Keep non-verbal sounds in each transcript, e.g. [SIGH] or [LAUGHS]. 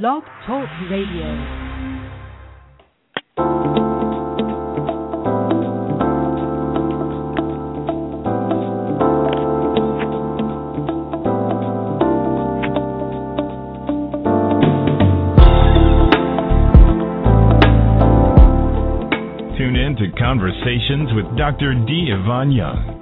Blog Talk Radio. Tune in to Conversations with Dr. D. Yvonne Young.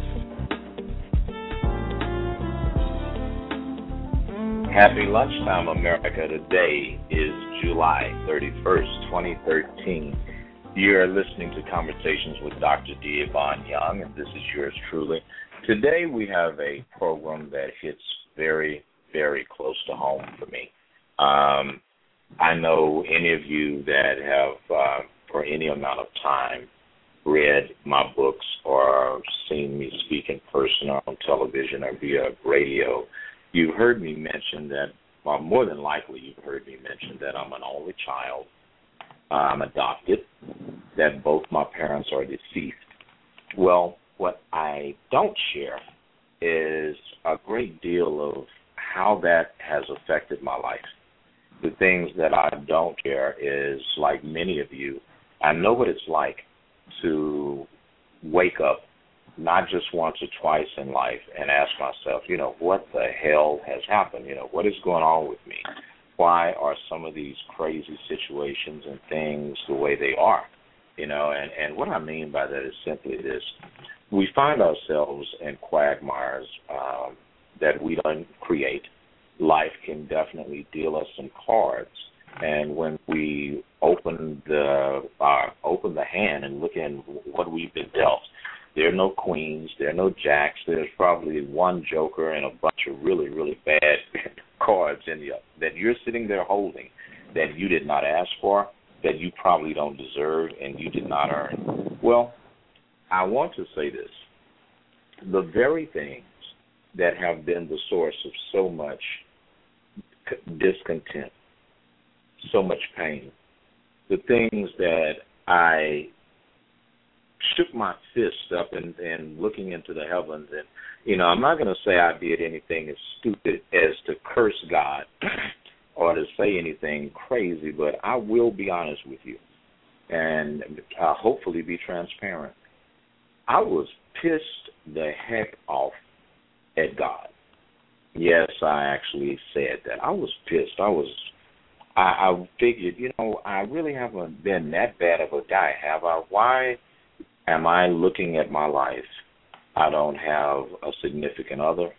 Happy lunchtime, America. Today is July 31st, 2013. You're listening to Conversations with Dr. D. Yvonne Young, and this is yours truly. Today we have a program that hits very, very close to home for me. Um, I know any of you that have, uh, for any amount of time, read my books or seen me speak in person or on television or via radio You've heard me mention that, well, more than likely, you've heard me mention that I'm an only child. I'm adopted, that both my parents are deceased. Well, what I don't share is a great deal of how that has affected my life. The things that I don't share is, like many of you, I know what it's like to wake up not just once or twice in life and ask myself, you know, what the hell has happened? You know, what is going on with me? Why are some of these crazy situations and things the way they are? You know, and, and what I mean by that is simply this. We find ourselves in quagmires um, that we don't create. Life can definitely deal us some cards. And when we open the uh, open the hand and look in what we've been dealt, there are no queens. There are no jacks. There's probably one joker and a bunch of really, really bad [LAUGHS] cards in the that you're sitting there holding that you did not ask for, that you probably don't deserve, and you did not earn. Well, I want to say this: the very things that have been the source of so much discontent, so much pain, the things that I shook my fist up and, and looking into the heavens and you know i'm not going to say i did anything as stupid as to curse god [CLEARS THROAT] or to say anything crazy but i will be honest with you and uh, hopefully be transparent. I was pissed the heck off at god. Yes i actually said that. I was pissed. I was I, I figured, you know, I really haven't been that bad of a guy, have I? Why Am I looking at my life? I don't have a significant other.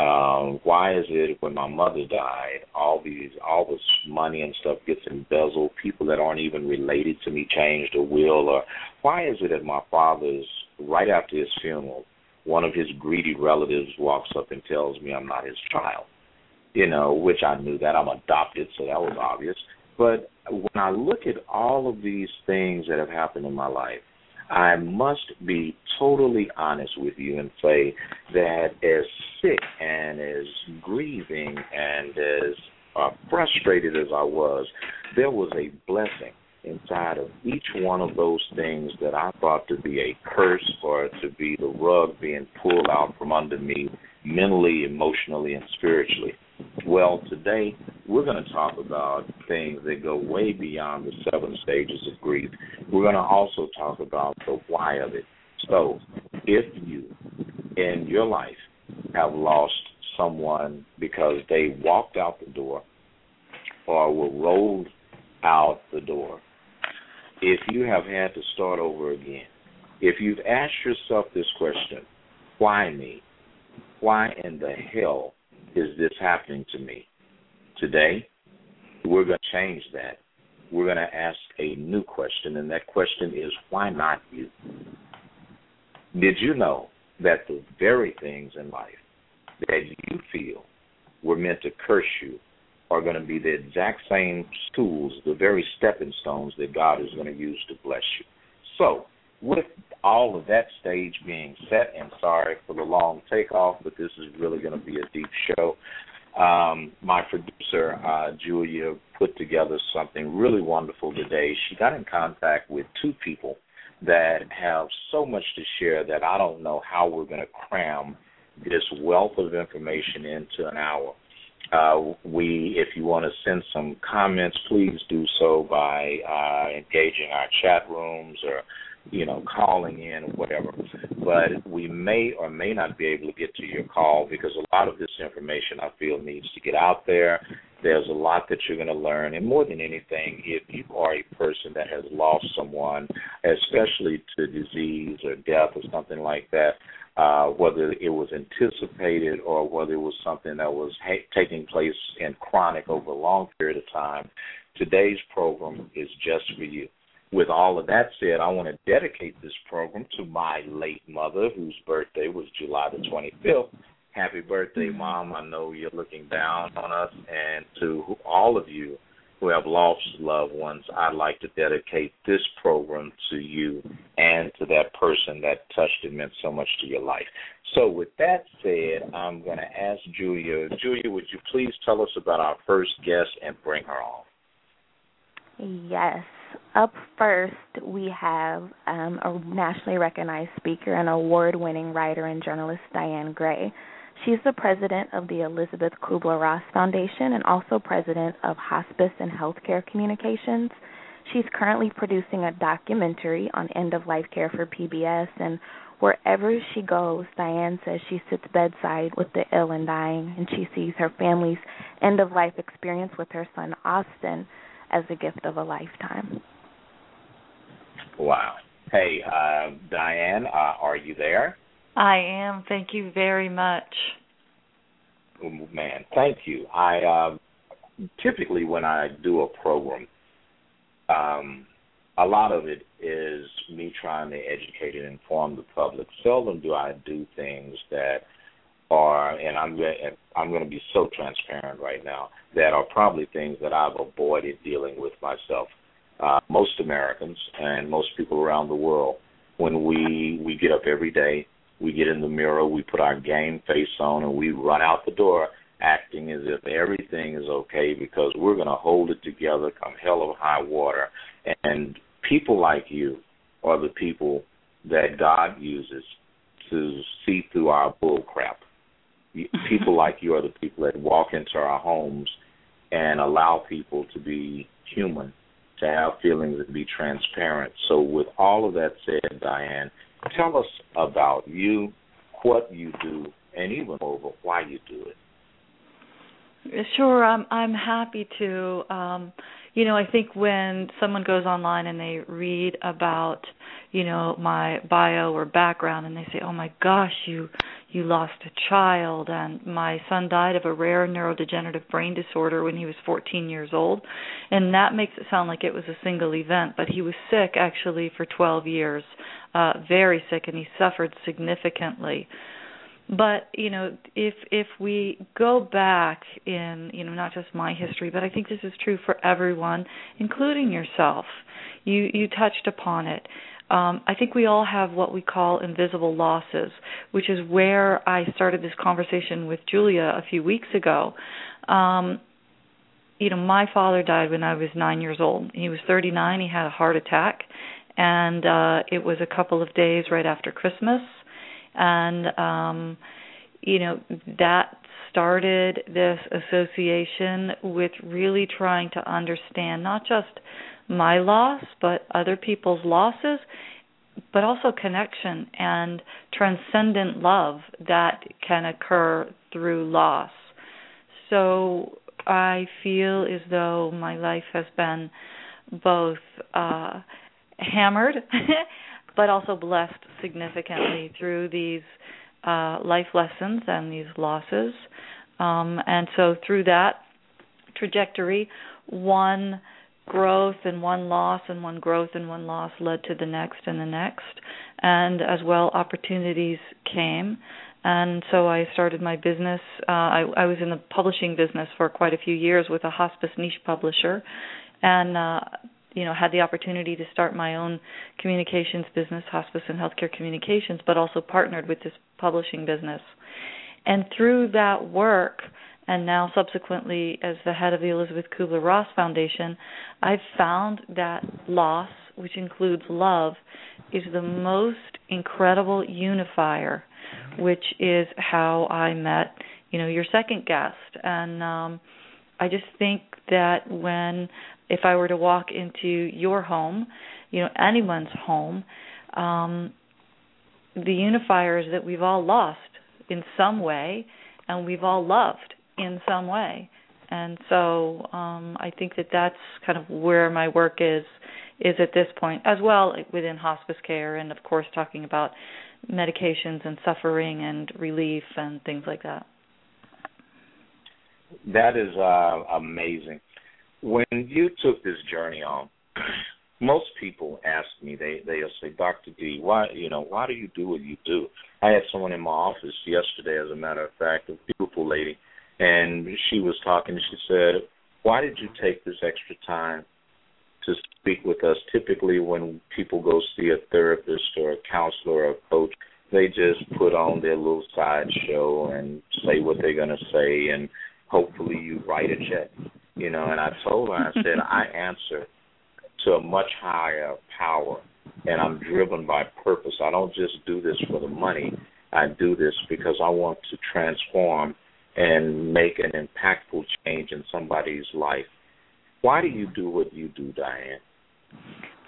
Um, why is it when my mother died, all these all this money and stuff gets embezzled? People that aren't even related to me changed a will, or why is it that my father's right after his funeral, one of his greedy relatives walks up and tells me I'm not his child? You know, which I knew that I'm adopted, so that was obvious. But when I look at all of these things that have happened in my life, I must be totally honest with you and say that as sick and as grieving and as uh, frustrated as I was, there was a blessing inside of each one of those things that I thought to be a curse or to be the rug being pulled out from under me mentally, emotionally, and spiritually. Well, today we're going to talk about things that go way beyond the seven stages of grief. We're going to also talk about the why of it. So, if you in your life have lost someone because they walked out the door or were rolled out the door, if you have had to start over again, if you've asked yourself this question, why me? Why in the hell is this happening to me? Today, we're going to change that. We're going to ask a new question, and that question is why not you? Did you know that the very things in life that you feel were meant to curse you are going to be the exact same tools, the very stepping stones that God is going to use to bless you. So, with all of that stage being set, and sorry for the long takeoff, but this is really going to be a deep show. Um, my producer, uh, Julia, put together something really wonderful today. She got in contact with two people that have so much to share that I don't know how we're going to cram this wealth of information into an hour. Uh, we, if you want to send some comments, please do so by uh, engaging our chat rooms or you know, calling in or whatever. But we may or may not be able to get to your call because a lot of this information I feel needs to get out there. There's a lot that you're going to learn, and more than anything, if you are a person that has lost someone, especially to disease or death or something like that, uh, whether it was anticipated or whether it was something that was ha- taking place in chronic over a long period of time, today's program is just for you with all of that said, I want to dedicate this program to my late mother, whose birthday was July the 25th. Happy birthday, mm-hmm. Mom. I know you're looking down on us. And to all of you who have lost loved ones, I'd like to dedicate this program to you and to that person that touched and meant so much to your life. So, with that said, I'm going to ask Julia. Julia, would you please tell us about our first guest and bring her on? Yes. Up first, we have um, a nationally recognized speaker and award winning writer and journalist, Dianne Gray. She's the president of the Elizabeth Kubler Ross Foundation and also president of Hospice and Healthcare Communications. She's currently producing a documentary on end of life care for PBS, and wherever she goes, Dianne says she sits bedside with the ill and dying, and she sees her family's end of life experience with her son, Austin as a gift of a lifetime. Wow. Hey, uh, Dianne, uh, are you there? I am. Thank you very much. Oh, man, thank you. I uh, typically when I do a program, um, a lot of it is me trying to educate and inform the public. Seldom do I do things that are, and I'm I'm going to be so transparent right now, that are probably things that I've avoided dealing with myself. Uh, most Americans and most people around the world, when we we get up every day, we get in the mirror, we put our game face on, and we run out the door acting as if everything is okay because we're going to hold it together come hell or high water. And people like you are the people that God uses to see through our bull crap people like you are the people that walk into our homes and allow people to be human, to have feelings and be transparent. So, with all of that said, Dianne, tell us about you, what you do, and even over why you do it. Sure, I'm I'm happy to. Um, you know, I think when someone goes online and they read about, you know, my bio or background and they say, "Oh my gosh, you you lost a child and my son died of a rare neurodegenerative brain disorder when he was 14 years old." And that makes it sound like it was a single event, but he was sick actually for 12 years. Uh very sick and he suffered significantly but you know if if we go back in you know not just my history but i think this is true for everyone including yourself you you touched upon it um, I think we all have what we call invisible losses, which is where I started this conversation with Julia a few weeks ago. Um, you know, my father died when I was nine years old. He was 39. He had a heart attack, and uh, it was a couple of days right after Christmas and um you know that started this association with really trying to understand not just my loss but other people's losses but also connection and transcendent love that can occur through loss so i feel as though my life has been both uh hammered [LAUGHS] but also blessed significantly through these uh, life lessons and these losses. Um, and so through that trajectory, one growth and one loss and one growth and one loss led to the next and the next. and as well opportunities came and so I started my business. Uh, I, I was in the publishing business for quite a few years with a hospice niche publisher, and uh, you know had the opportunity to start my own communications business, hospice and healthcare communications, but also partnered with this publishing business. And through that work, and now subsequently as the head of the Elizabeth Kubler Ross Foundation, I've found that loss, which includes love, is the most incredible unifier, which is how I met, you know, your second guest. And um I just think that when if I were to walk into your home, you know, anyone's home, um the unifier is that we've all lost in some way and we've all loved in some way. And so um I think that that's kind of where my work is is at this point as well within hospice care and of course talking about medications and suffering and relief and things like that. That is uh, amazing. When you took this journey on, [CLEARS THROAT] most people ask me, they they'll say, Doctor D, why you know why do you do what you do? I had someone in my office yesterday, as a matter of fact, a beautiful lady, and she was talking. She said, "Why did you take this extra time to speak with us. Typically, when people go see a therapist or a counselor or a coach, they just put on their little sideshow and say what they're going to say, and hopefully you write a check. You know, and I told her, I said, I answer to a much higher power, and I'm driven by purpose. I don't just do this for the money. I do this because I want to transform and make an impactful change in somebody's life. Why do you do what you do, Dianne?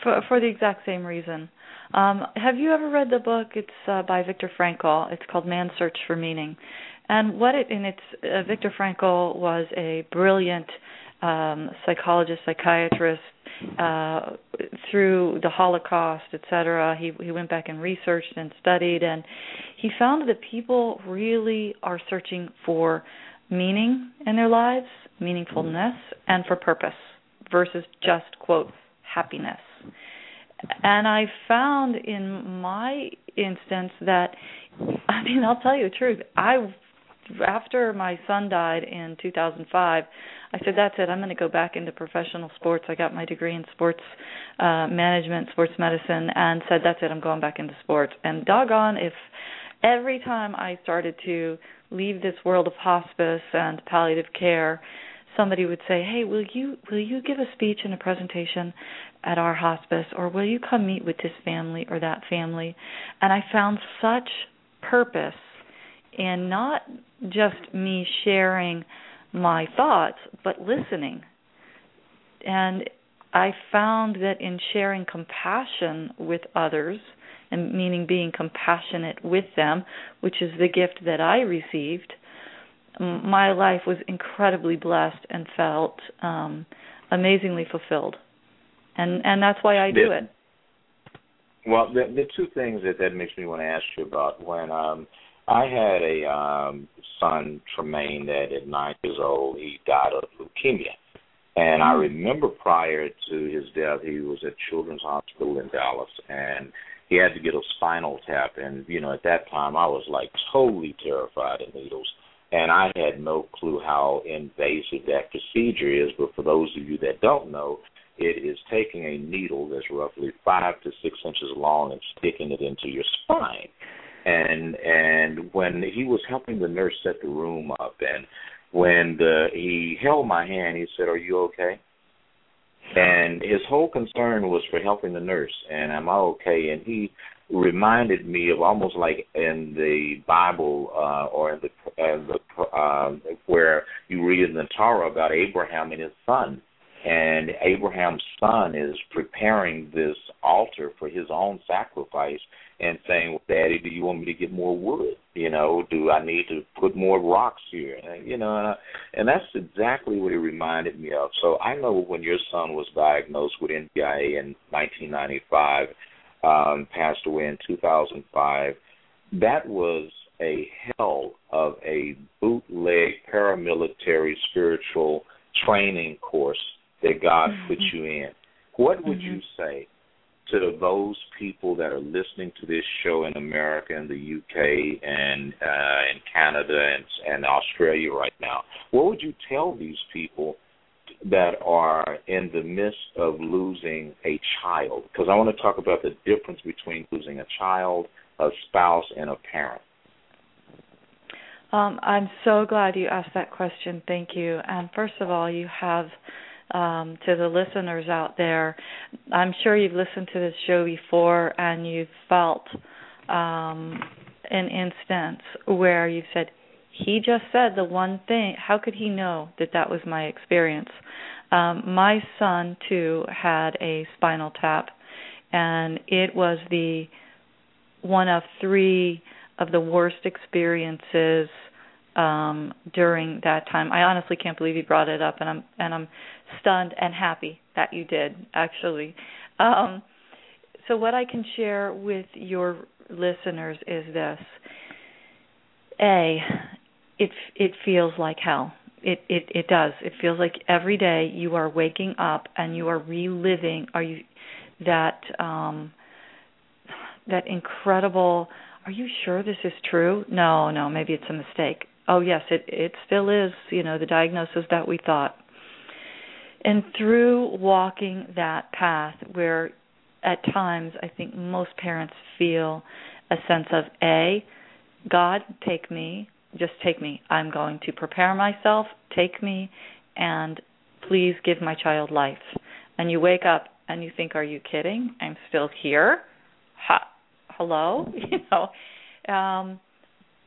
For for the exact same reason. Um, have you ever read the book? It's uh, by Viktor Frankl. It's called Man's Search for Meaning. And what it and it's uh, Viktor Frankl was a brilliant um, psychologist, psychiatrist. Uh, through the Holocaust, etc., he he went back and researched and studied, and he found that people really are searching for meaning in their lives, meaningfulness, and for purpose versus just, quote, happiness. And I found in my instance that, I mean, I'll tell you the truth. I, after my son died in 2005, I said, that's it. I'm going to go back into professional sports. I got my degree in sports uh, management, sports medicine, and said, that's it. I'm going back into sports. And doggone if every time I started to leave this world of hospice and palliative care, somebody would say, "Hey, will you will you give a speech and a presentation at our hospice or will you come meet with this family or that family?" And I found such purpose in not just me sharing my thoughts, but listening. And I found that in sharing compassion with others, and meaning being compassionate with them, which is the gift that I received, my life was incredibly blessed and felt um amazingly fulfilled. And and that's why I do the, it. Well, the the two things that that makes me want to ask you about when um I had a um son Tremaine that at 9 years old he died of leukemia. And I mm. remember prior to his death, he was at Children's Hospital in Dallas, and he had to get a spinal tap and you know at that time I was like totally terrified of needles and I had no clue how invasive that procedure is but for those of you that don't know it is taking a needle that's roughly 5 to 6 inches long and sticking it into your spine and and when he was helping the nurse set the room up and when the he held my hand he said are you okay and his whole concern was for helping the nurse and am I okay? And he reminded me of almost like in the Bible uh, or in the, uh, the uh, where you read in the Torah about Abraham and his son and Abraham's son is preparing this altar for his own sacrifice and saying, well, "Daddy, do you want me to get more wood? You know, do I need to put more rocks here? And, you know, and, I, and that's exactly what it reminded me of. So I know when your son was diagnosed with NBIA in 1995, um, passed away in 2005. That was a hell of a bootleg paramilitary spiritual training course that God mm-hmm. put you in. What would mm-hmm. you say to those people that are listening to this show in America and the UK and uh, in Canada and, and Australia right now, what would you tell these people that are in the midst of losing a child? Because I want to talk about the difference between losing a child, a spouse, and a parent. Um, I'm so glad you asked that question. Thank you. And first of all, you have um, to the listeners out there. I'm sure you've listened to this show before and you've felt um, an instance where you've said, he just said the one thing. How could he know that that was my experience? Um, my son, too, had a spinal tap, and it was the one of three of the worst experiences um during that time. I honestly can't believe he brought it up and I'm and I'm stunned and happy that you did actually. Um so what I can share with your listeners is this. A it it feels like hell. It it it does. It feels like every day you are waking up and you are reliving are you that um that incredible are you sure this is true? No, no, maybe it's a mistake oh yes, it it still is, you know, the diagnosis that we thought. And through walking that path where at times I think most parents feel a sense of a God, take me, just take me. I'm going to prepare myself, take me and please give my child life. And you wake up and you think, are you kidding? I'm still here. Ha- hello, [LAUGHS] you know. Um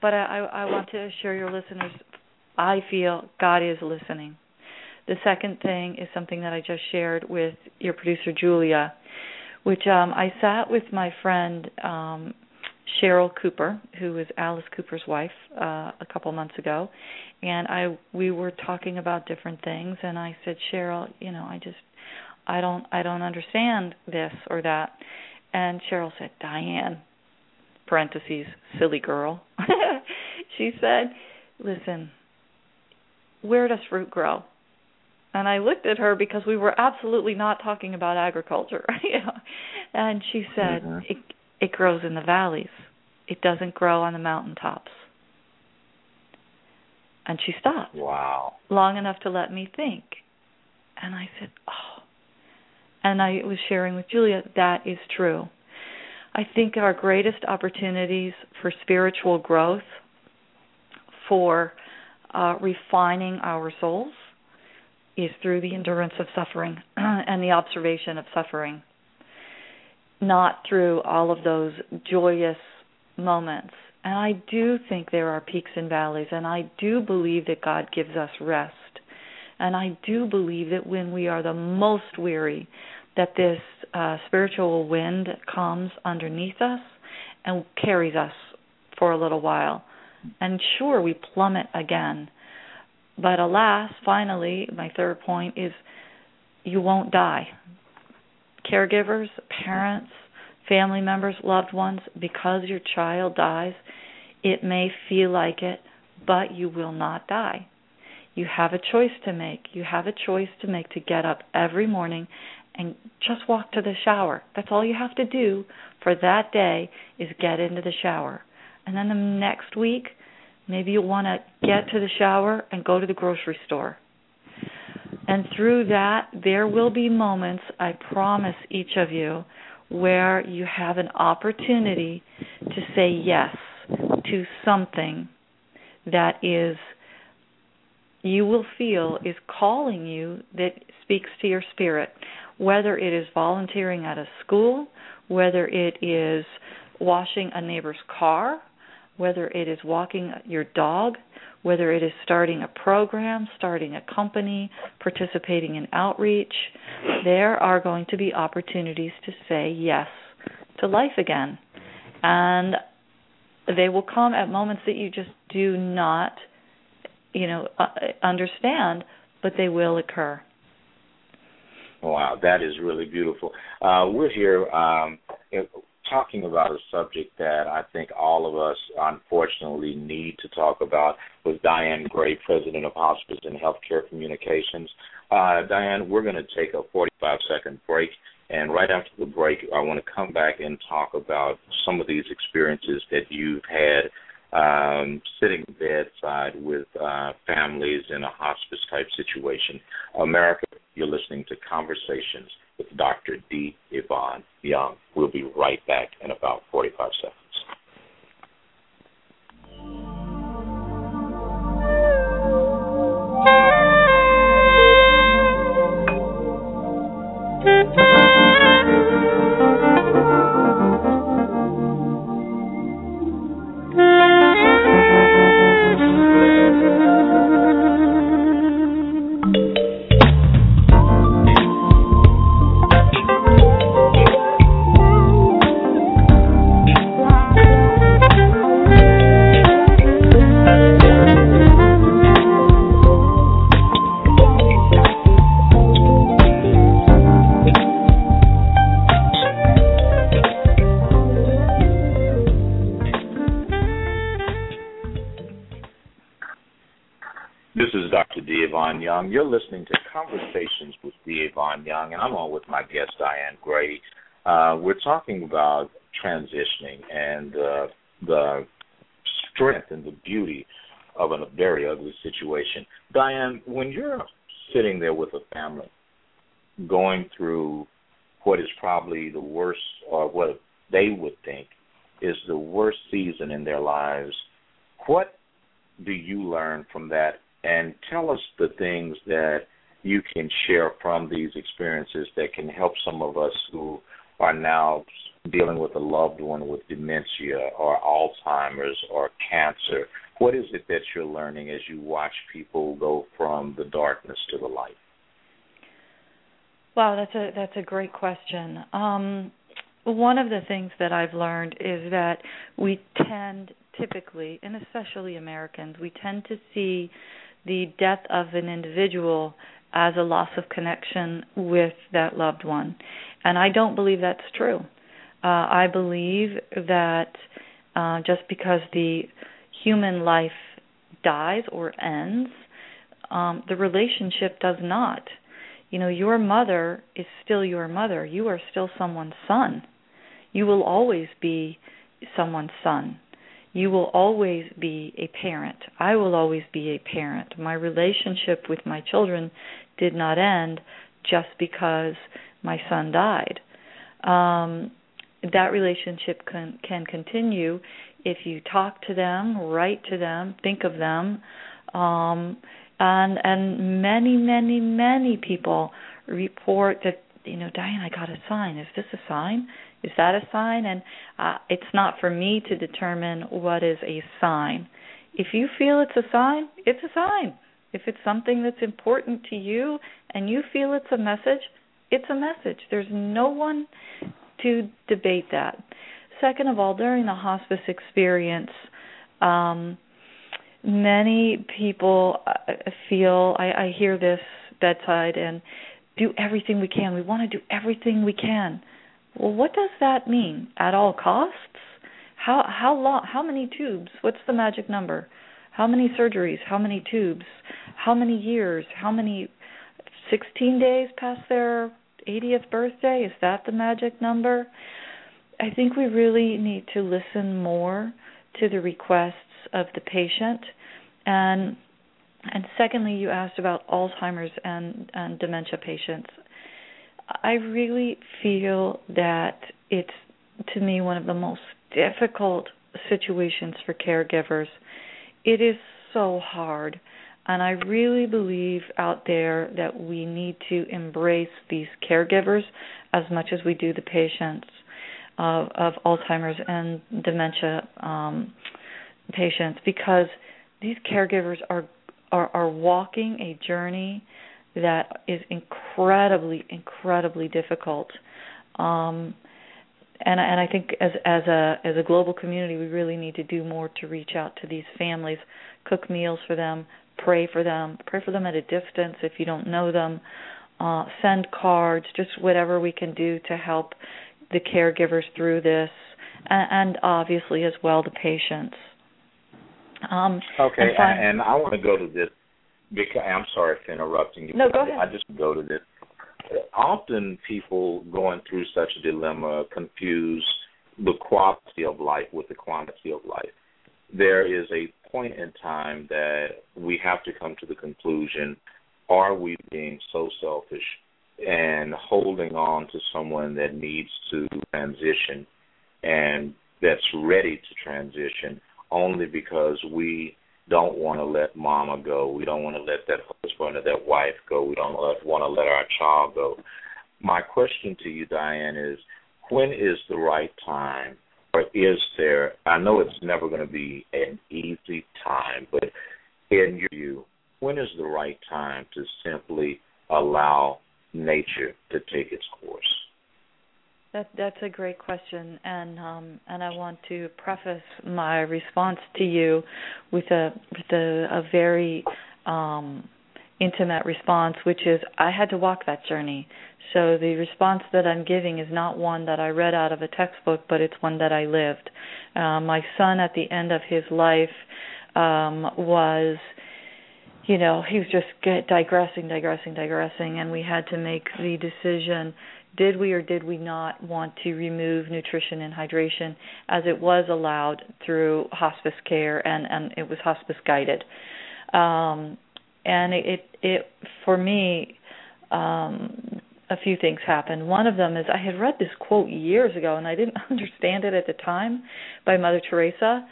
but I, I want to assure your listeners, I feel God is listening. The second thing is something that I just shared with your producer Julia, which um, I sat with my friend um, Sheryl Cooper, who is Alice Cooper's wife, uh, a couple months ago, and I we were talking about different things, and I said, Sheryl, you know, I just I don't I don't understand this or that, and Sheryl said, Dianne, parentheses, silly girl. [LAUGHS] she said, Listen, where does fruit grow? And I looked at her because we were absolutely not talking about agriculture. [LAUGHS] and she said, mm-hmm. it, it grows in the valleys. It doesn't grow on the mountaintops. And she stopped. Wow. Long enough to let me think. And I said, Oh. And I was sharing with Julia, that is true. I think our greatest opportunities for spiritual growth, for uh, refining our souls, is through the endurance of suffering [CLEARS THROAT] and the observation of suffering, not through all of those joyous moments. And I do think there are peaks and valleys, and I do believe that God gives us rest. And I do believe that when we are the most weary, that this uh, spiritual wind comes underneath us and carries us for a little while. And sure, we plummet again. But alas, finally, my third point is you won't die. Caregivers, parents, family members, loved ones, because your child dies, it may feel like it, but you will not die. You have a choice to make. You have a choice to make to get up every morning and just walk to the shower. That's all you have to do for that day is get into the shower. And then the next week, maybe you'll want to get to the shower and go to the grocery store. And through that, there will be moments, I promise each of you, where you have an opportunity to say yes to something that is you will feel is calling you that speaks to your spirit whether it is volunteering at a school, whether it is washing a neighbor's car, whether it is walking your dog, whether it is starting a program, starting a company, participating in outreach, there are going to be opportunities to say yes to life again. And they will come at moments that you just do not, you know, uh, understand, but they will occur. Wow, that is really beautiful. Uh, we're here um, talking about a subject that I think all of us unfortunately need to talk about with Dianne Gray, President of Hospice and Healthcare Communications. Uh, Dianne, we're going to take a 45 second break, And right after the break, I want to come back and talk about some of these experiences that you've had um, sitting bedside with uh, families in a hospice type situation. America, you're listening to Conversations with Dr. D. Yvonne Young. We'll be right back in about 45 seconds. Young. You're listening to Conversations with D. Yvonne Young, and I'm on with my guest, Dianne Gray. Uh, we're talking about transitioning and uh, the strength and the beauty of a very ugly situation. Dianne, when you're sitting there with a family going through what is probably the worst, or what they would think is the worst season in their lives, what do you learn from that and tell us the things that you can share from these experiences that can help some of us who are now dealing with a loved one with dementia or Alzheimer's or cancer. What is it that you're learning as you watch people go from the darkness to the light? Wow, that's a that's a great question. Um, one of the things that I've learned is that we tend typically, and especially Americans, we tend to see the death of an individual as a loss of connection with that loved one. And I don't believe that's true. Uh, I believe that uh, just because the human life dies or ends, um, the relationship does not. You know, your mother is still your mother. You are still someone's son. You will always be someone's son you will always be a parent. I will always be a parent. My relationship with my children did not end just because my son died. Um, that relationship can can continue if you talk to them, write to them, think of them, um, and and many many many people report that you know Dianne I got a sign. Is this a sign? Is that a sign? And uh, it's not for me to determine what is a sign. If you feel it's a sign, it's a sign. If it's something that's important to you and you feel it's a message, it's a message. There's no one to debate that. Second of all, during the hospice experience, um, many people uh, feel I, I hear this bedside and do everything we can. We want to do everything we can. Well, what does that mean? At all costs? How how long? How many tubes? What's the magic number? How many surgeries? How many tubes? How many years? How many? 16 days past their 80th birthday? Is that the magic number? I think we really need to listen more to the requests of the patient and and secondly you asked about Alzheimer's and and dementia patients. I really feel that it's to me one of the most difficult situations for caregivers. It is so hard. And I really believe out there that we need to embrace these caregivers as much as we do the patients of, of Alzheimer's and dementia um, patients because these caregivers are, are are walking a journey that is incredibly, incredibly difficult. Um, and and I think as as a as a global community, we really need to do more to reach out to these families, cook meals for them, pray for them, pray for them at a distance if you don't know them, uh, send cards, just whatever we can do to help the caregivers through this, and, and obviously as well the patients. Um, okay, and, and I want to go to this because I'm sorry for interrupting you. No, go ahead. I just go to this. often people going through such a dilemma confuse the quality of life with the quantity of life. There is a point in time that we have to come to the conclusion are we being so selfish and holding on to someone that needs to transition and that's ready to transition only because we don't want to let mama go. We don't want to let that husband or that wife go. We don't want to let our child go. My question to you, Dianne, is when is the right time, or is there? I know it's never going to be an easy time, but in your view, when is the right time to simply allow nature to take its course? That that's a great question, and um, and I want to preface my response to you with a with a, a very um, intimate response, which is I had to walk that journey. So the response that I'm giving is not one that I read out of a textbook, but it's one that I lived. Uh, my son, at the end of his life, um, was you know he was just digressing digressing digressing and we had to make the decision did we or did we not want to remove nutrition and hydration as it was allowed through hospice care and and it was hospice guided? Um and it it, for me um a few things happened. One of them is i had read this quote years ago and i didn't [LAUGHS] understand it at the time by mother teresa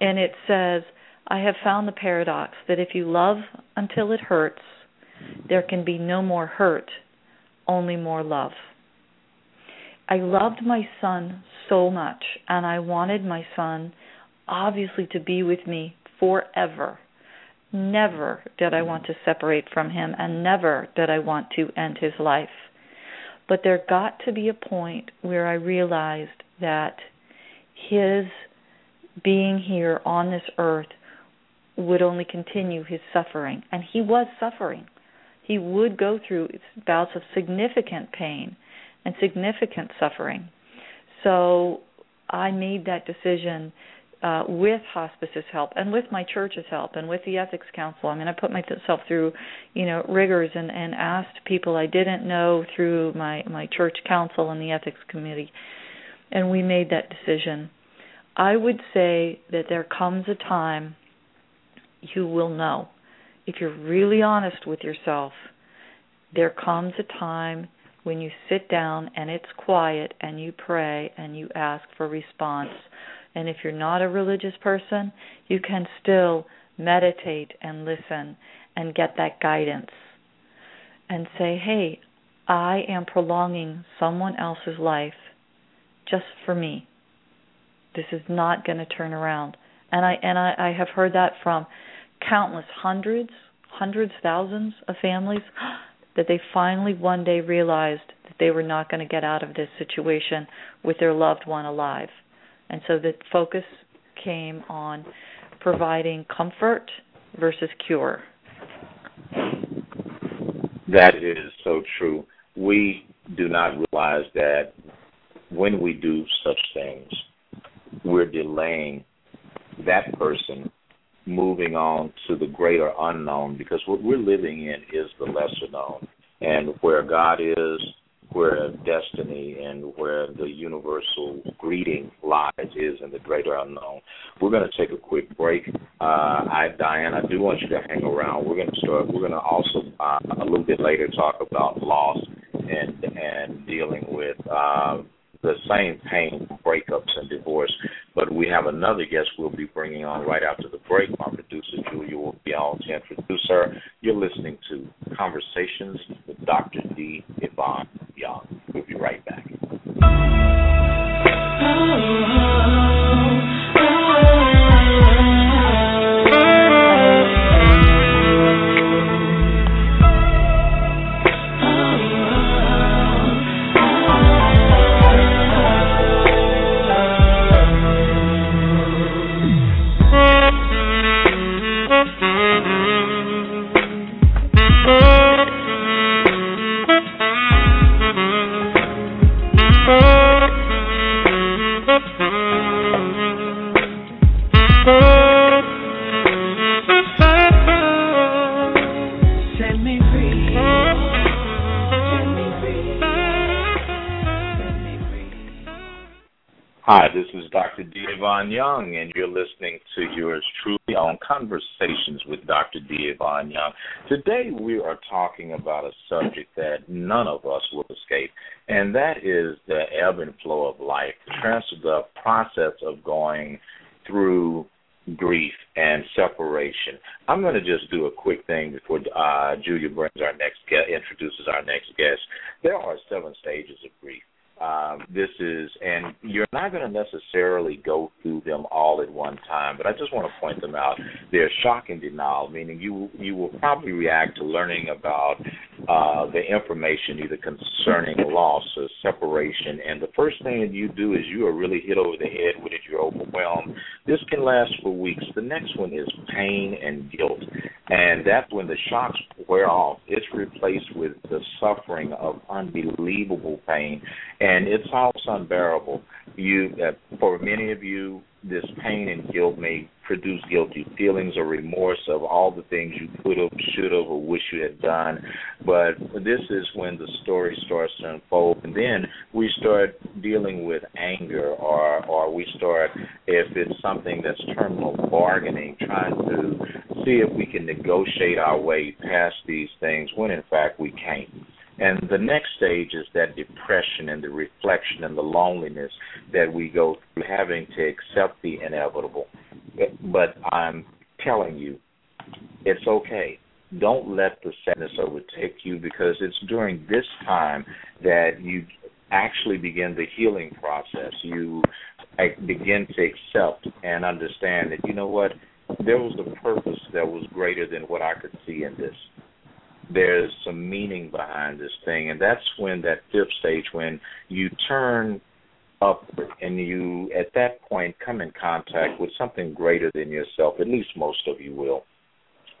and it says i have found the paradox that if you love until it hurts there can be no more hurt only more love I loved my son so much, and I wanted my son obviously to be with me forever. Never did I want to separate from him, and never did I want to end his life. But there got to be a point where I realized that his being here on this earth would only continue his suffering. And he was suffering. He would go through bouts of significant pain and significant suffering. So I made that decision uh, with hospice's help and with my church's help and with the ethics council. I mean, I put myself through, you know, rigors and, and asked people I didn't know through my my church council and the ethics committee, and we made that decision. I would say that there comes a time you will know if you're really honest with yourself. There comes a time when you sit down and it's quiet and you pray and you ask for response. And if you're not a religious person, you can still meditate and listen and get that guidance and say, hey, I am prolonging someone else's life just for me. This is not going to turn around. And I and I, I have heard that from countless hundreds, hundreds, thousands of families that they finally one day realized that they were not going to get out of this situation with their loved one alive. And so the focus came on providing comfort versus cure. That is so true. We do not realize that when we do such things, we're delaying that person moving on to the greater unknown because what we're living in is the lesser known. And where God is, where destiny and where the universal greeting lies is in the greater unknown. We're going to take a quick break. Uh, I, Dianne, I do want you to hang around. We're going to start. We're going to also uh, a little bit later talk about loss and and dealing with. Uh, the same pain, breakups, and divorce. But we have another guest we'll be bringing on right after the break. My producer, Julia, will be on to introduce her. You're listening to Conversations with Dr. D. Yvonne Young. We'll be right back. Hi, talking about a subject that none of us will escape, and that is the ebb and flow of life, the, process of going through grief and separation. I'm going to just do a quick thing before uh, Julia brings our next guest, introduces our next guest. There are seven stages of grief. Um, this is, and you're not going to necessarily go through them all at one time, but I just want to point them out. They're shock and denial, meaning you you will probably react to learning about uh, the information either concerning loss or separation, and the first thing you do is you are really hit over the head with it. You're overwhelmed. This can last for weeks. The next one is pain and guilt, and that's when the shocks wear off. It's replaced with the suffering of unbelievable pain. And and it's almost unbearable. You, uh, for many of you, this pain and guilt may produce guilty feelings or remorse of all the things you could have, should have, or wish you had done. But this is when the story starts to unfold, and then we start dealing with anger, or or we start, if it's something that's terminal bargaining, trying to see if we can negotiate our way past these things when in fact we can't. And the next stage is that depression and the reflection and the loneliness that we go through having to accept the inevitable. But I'm telling you, it's okay. Don't let the sadness overtake you because it's during this time that you actually begin the healing process. You begin to accept and understand that, you know what, there was a purpose that was greater than what I could see in this there's some meaning behind this thing, and that's when that fifth stage, when you turn upward and you, at that point, come in contact with something greater than yourself. At least most of you will.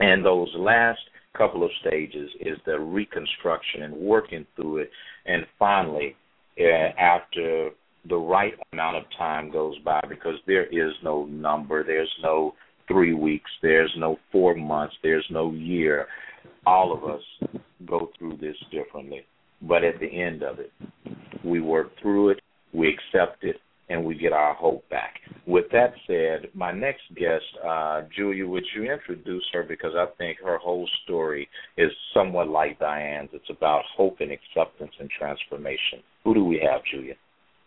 And those last couple of stages is the reconstruction and working through it, and finally, uh, after the right amount of time goes by, because there is no number, there's no three weeks, there's no four months, there's no year all of us go through this differently. But at the end of it, we work through it, we accept it, and we get our hope back. With that said, my next guest, uh, Julia, would you introduce her because I think her whole story is somewhat like Dianne's. It's about hope and acceptance and transformation. Who do we have, Julia?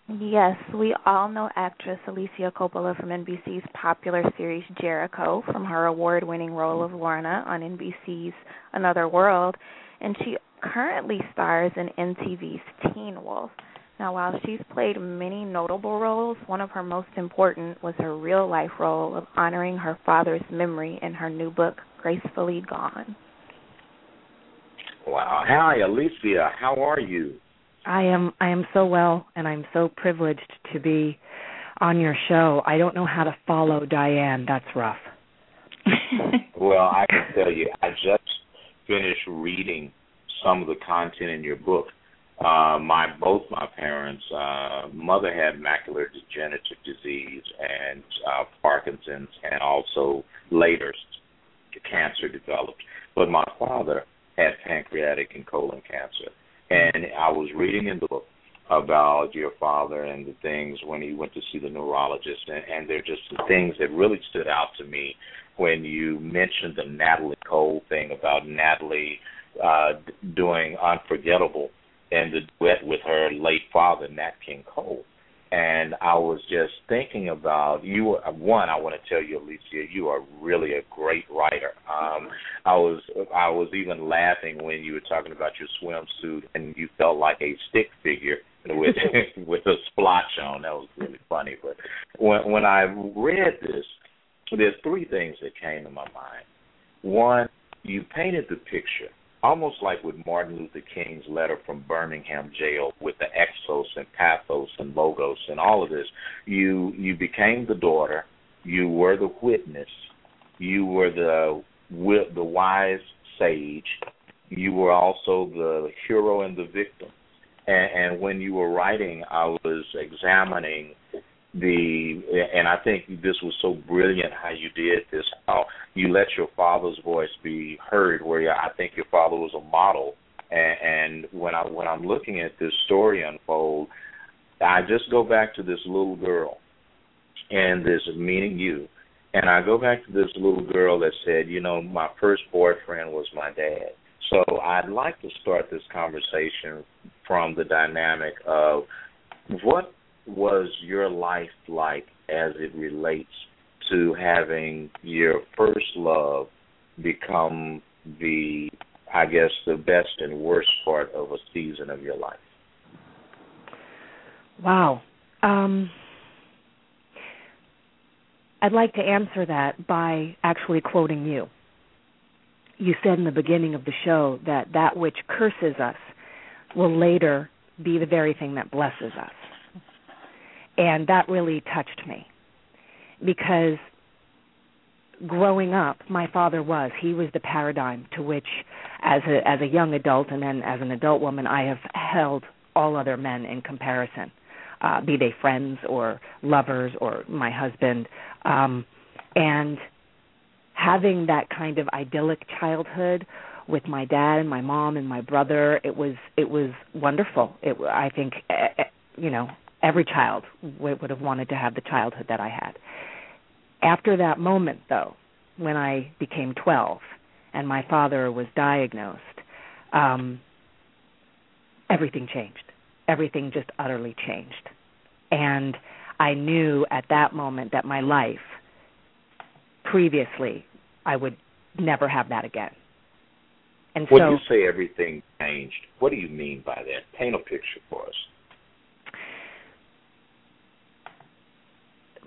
Yes, we all know actress Alicia Coppola from NBC's popular series Jericho from her award winning role of Lorna on NBC's Another World, and she currently stars in MTV's Teen Wolf. Now, while she's played many notable roles, one of her most important was her real life role of honoring her father's memory in her new book, Gracefully Gone. Wow. Hi, Alicia. How are you? I am I am so well and I'm so privileged to be on your show. I don't know how to follow Dianne. That's rough. well, I can tell you, I just finished reading some of the content in your book. Uh, my both my parents, uh, mother had macular degenerative disease and uh, Parkinson's, and also later cancer developed. But my father had pancreatic and colon cancer and I was reading in the book about your father and the things when he went to see the neurologist, and, and they're just the things that really stood out to me when you mentioned the Natalie Cole thing about Natalie uh, doing Unforgettable and the duet with her late father, Nat King Cole. And I was just thinking about you. One, I want to tell you, Alicia, you are really a great writer. Um, I was I was even laughing when you were talking about your swimsuit and you felt like a stick figure with [LAUGHS] [LAUGHS] with a splotch on. That was really funny. But when when I read this, there's three things that came to my mind. One, you painted the picture almost like with Martin Luther King's letter from Birmingham jail with the ethos and pathos and logos and all of this. You you became the daughter, you were the witness, you were the the wise sage, you were also the hero and the victim. And, and when you were writing, I was examining the and I think this was so brilliant how you did this how you let your father's voice be heard where I think your father was a model and, and when I when I'm looking at this story unfold I just go back to this little girl and this meaning you. And I go back to this little girl that said, you know, my first boyfriend was my dad. So I'd like to start this conversation from the dynamic of what was your life like as it relates to having your first love become the I guess the best and worst part of a season of your life? Wow. Um I'd like to answer that by actually quoting you. You said in the beginning of the show that that which curses us will later be the very thing that blesses us. And that really touched me. Because growing up my father was he was the paradigm to which as a as a young adult and then as an adult woman I have held all other men in comparison uh be they friends or lovers or my husband. Um and having that kind of idyllic childhood with my dad and my mom and my brother it was it was wonderful. It i think eh, eh, you know every child would, would have wanted to have the childhood that i had after that moment though when i became 12 and my father was diagnosed um everything changed everything just utterly changed and i knew at that moment that my life previously i would never have that again and when so you say everything changed, what do you mean by that? Paint a picture for us.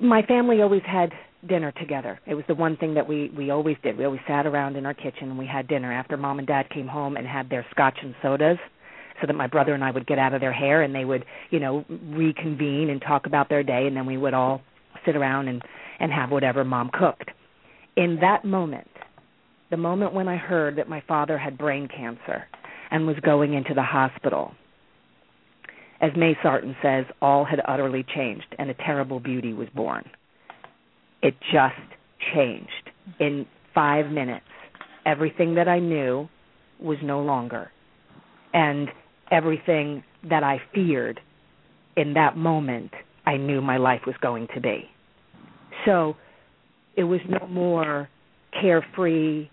My family always had dinner together. It was the one thing that we we always did. We always sat around in our kitchen and we had dinner after mom and dad came home and had their scotch and sodas so that my brother and I would get out of their hair and they would, you know, reconvene and talk about their day and then we would all sit around and and have whatever mom cooked. In that moment, the moment when I heard that my father had brain cancer and was going into the hospital, as May Sarton says, all had utterly changed and a terrible beauty was born. It just changed. In five minutes, everything that I knew was no longer. And everything that I feared in that moment, I knew my life was going to be. So it was no more carefree,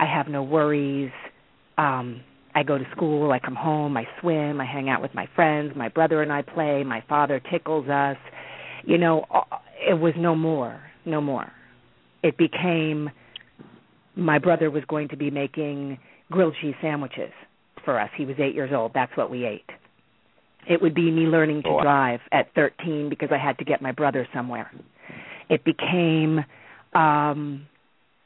I have no worries. Um, I go to school, I come home, I swim, I hang out with my friends, my brother and I play, my father tickles us. You know, it was no more, no more. It became my brother was going to be making grilled cheese sandwiches for us. He was 8 years old. That's what we ate. It would be me learning to Oh, drive at 13 because I had to get my brother somewhere. It became um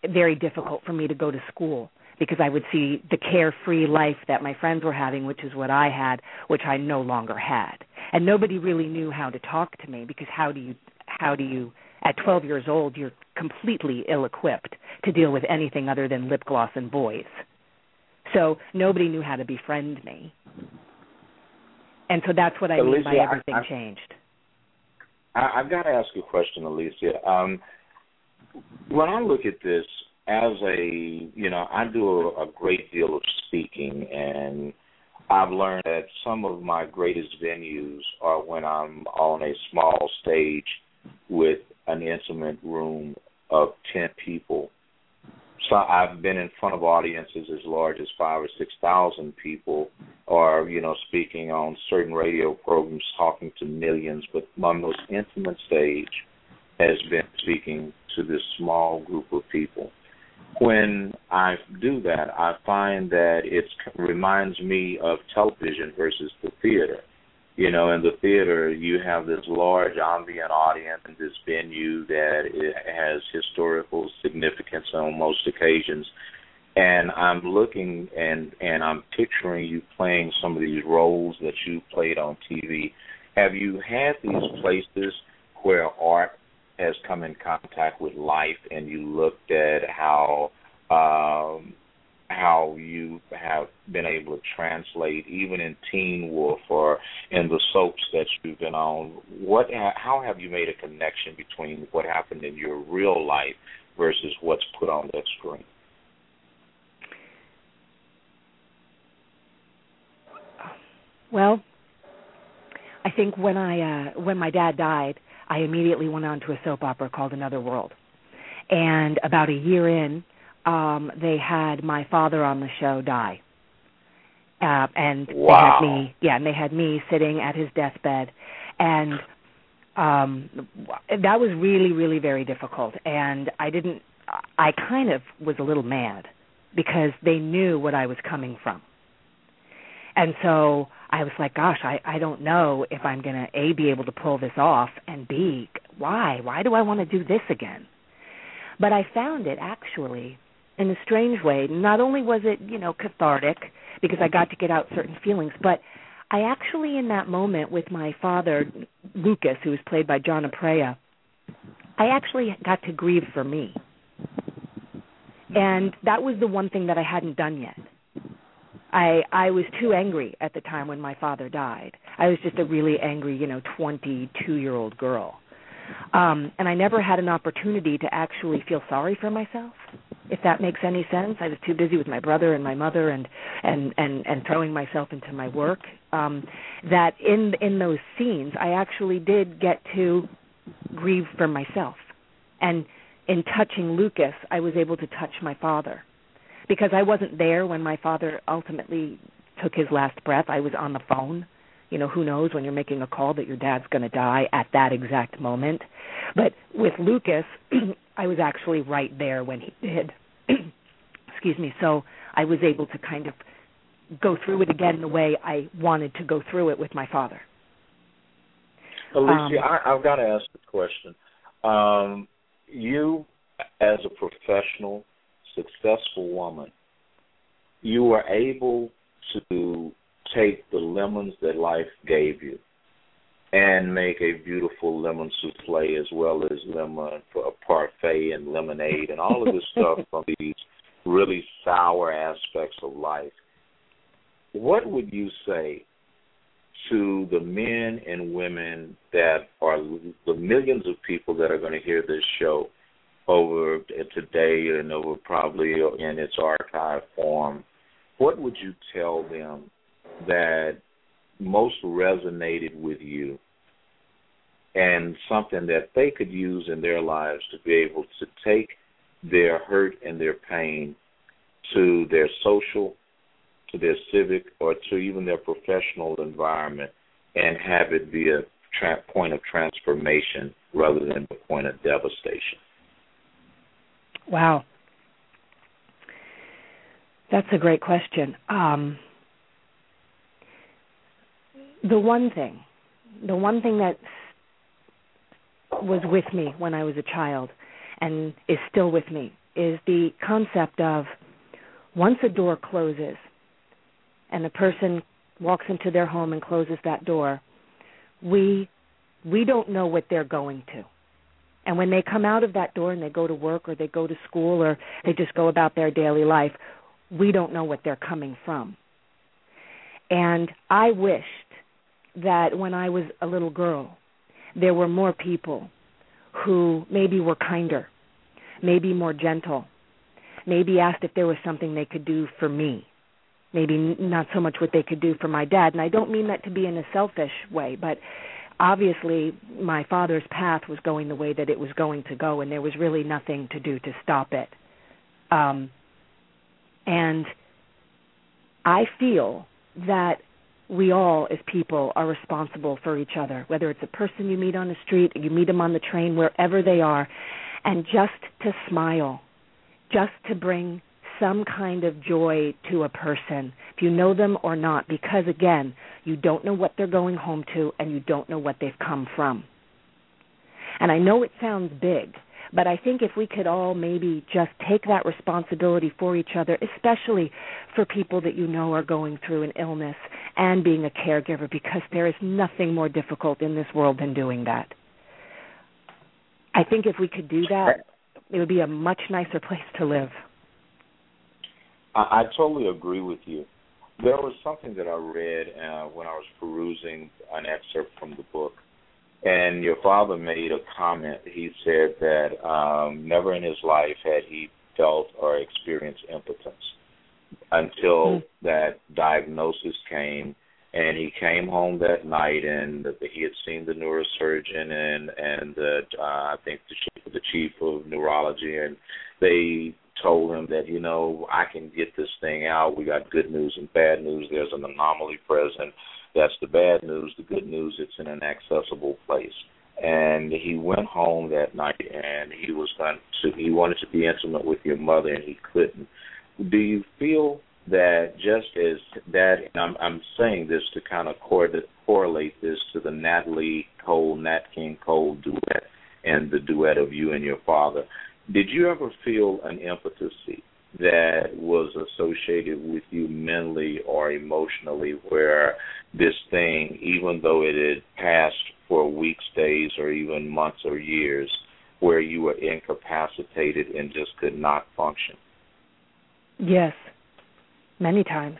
very difficult for me to go to school because I would see the carefree life that my friends were having, which is what I had, which I no longer had. And nobody really knew how to talk to me because how do you how do you at 12 years old you're completely ill-equipped to deal with anything other than lip gloss and boys. So nobody knew how to befriend me. And so that's what I mean by Alicia, I- everything I- changed. I, I've got to ask you a question, Alicia. Um, when I look at this as a, you know, I do a, a great deal of speaking, and I've learned that some of my greatest venues are when I'm on a small stage with an intimate room of 10 people. So I've been in front of audiences as large as five or six thousand people, or you know, speaking on certain radio programs, talking to millions. But my most intimate stage has been speaking to this small group of people. When I do that, I find that it reminds me of television versus the theater. You know, in the theater, you have this large ambient audience and this venue that has historical significance on most occasions. And I'm looking and and I'm picturing you playing some of these roles that you played on TV. Have you had these places where art has come in contact with life and you looked at how um how you have been able to translate even in Teen Wolf or in the soaps that you've been on what how have you made a connection between what happened in your real life versus what's put on that screen? Well, I think when I uh when my dad died, I immediately went on to a soap opera called Another World. And about a year in, um they had my father on the show die. Uh and wow. they had me yeah, and they had me sitting at his deathbed and um that was really really very difficult and I didn't I kind of was a little mad because they knew what I was coming from. And so I was like, gosh, I I don't know if I'm going to a be able to pull this off and b why? Why do I want to do this again? But I found it actually in a strange way. Not only was it, you know, cathartic because I got to get out certain feelings, but I actually in that moment with my father Lucas who was played by John Aprea, I actually got to grieve for me. And that was the one thing that I hadn't done yet. I I was too angry at the time when my father died. I was just a really angry, you know, 22-year-old girl. Um and I never had an opportunity to actually feel sorry for myself. If that makes any sense. I was too busy with my brother and my mother and and and and throwing myself into my work um that in in those scenes I actually did get to grieve for myself. And in touching Lucas, I was able to touch my father because I wasn't there when my father ultimately took his last breath. I was on the phone. You know, who knows when you're making a call that your dad's going to die at that exact moment. But with Lucas, [CLEARS THROAT] I was actually right there when he did. [CLEARS THROAT] Excuse me. So I was able to kind of go through it again the way I wanted to go through it with my father. Alicia, um, I, I've got to ask a question. Um, you, as a professional, successful woman, you were able to take the lemons that life gave you and make a beautiful lemon souffle as well as lemon parfait and lemonade and all of this [LAUGHS] stuff from these really sour aspects of life. What would you say to the men and women that are the millions of people that are going to hear this show over today and over probably in its archive form, what would you tell them that most resonated with you and something that they could use in their lives to be able to take their hurt and their pain to their social, to their civic, or to even their professional environment and have it be a tra- point of transformation rather than a point of devastation? Wow. That's a great question. Um, the one thing, the one thing that was with me when I was a child and is still with me is the concept of once a door closes and the person walks into their home and closes that door, we we don't know what they're going to. And when they come out of that door and they go to work or they go to school or they just go about their daily life, we don't know what they're coming from. And I wished that when I was a little girl, there were more people who maybe were kinder, maybe more gentle, maybe asked if there was something they could do for me. Maybe not so much what they could do for my dad. And I don't mean that to be in a selfish way, but obviously my father's path was going the way that it was going to go and there was really nothing to do to stop it. Um and i feel that we all as people are responsible for each other whether it's a person you meet on the street you meet them on the train wherever they are and just to smile just to bring some kind of joy to a person, if you know them or not, because again, you don't know what they're going home to and you don't know what they've come from. And I know it sounds big, but I think if we could all maybe just take that responsibility for each other, especially for people that you know are going through an illness and being a caregiver, because there is nothing more difficult in this world than doing that. I think if we could do that, it would be a much nicer place to live. I, I totally agree with you. There was something that I read uh, when I was perusing an excerpt from the book, and your father made a comment. He said that um, never in his life had he felt or experienced impotence until mm. that diagnosis came and he came home that night and he had seen the neurosurgeon and and the uh, I think the chief, the chief of neurology and they told him that you know I can get this thing out. We got good news and bad news. There's an anomaly present. That's the bad news. The good news, it's in an accessible place. And he went home that night, and he was going to. He wanted to be intimate with your mother, and he couldn't. Do you feel that just as that, and I'm, I'm saying this to kind of correlate this to the Natalie Cole, Nat King Cole duet, and the duet of you and your father. Did you ever feel an impetus that was associated with you mentally or emotionally where this thing, even though it had passed for weeks, days, or even months or years, where you were incapacitated and just could not function? Yes, many times.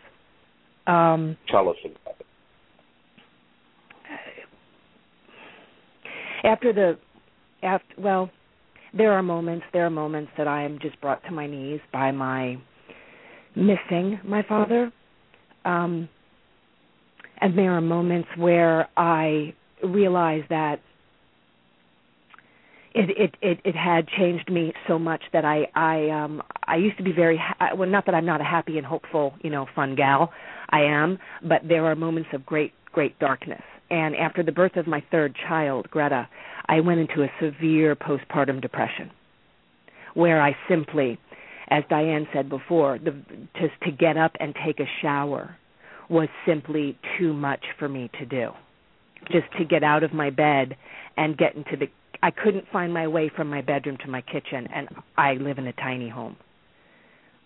Um, Tell us about it. After the, after well, there are moments there are moments that I am just brought to my knees by my missing my father. Um and there are moments where I realize that it it it it had changed me so much that I I um I used to be very ha- well not that I'm not a happy and hopeful, you know, fun gal. I am, but there are moments of great great darkness. And after the birth of my third child, Greta, I went into a severe postpartum depression where I simply, as Dianne said before, the, just to get up and take a shower was simply too much for me to do. Just to get out of my bed and get into the I couldn't find my way from my bedroom to my kitchen and I live in a tiny home.